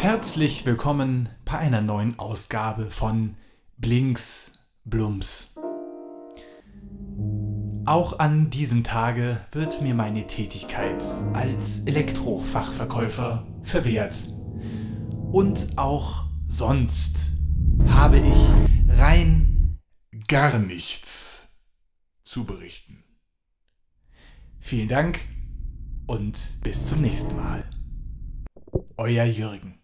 Herzlich willkommen bei einer neuen Ausgabe von Blinks Blums. Auch an diesem Tage wird mir meine Tätigkeit als Elektrofachverkäufer verwehrt. Und auch sonst habe ich rein gar nichts zu berichten. Vielen Dank und bis zum nächsten Mal. Euer Jürgen.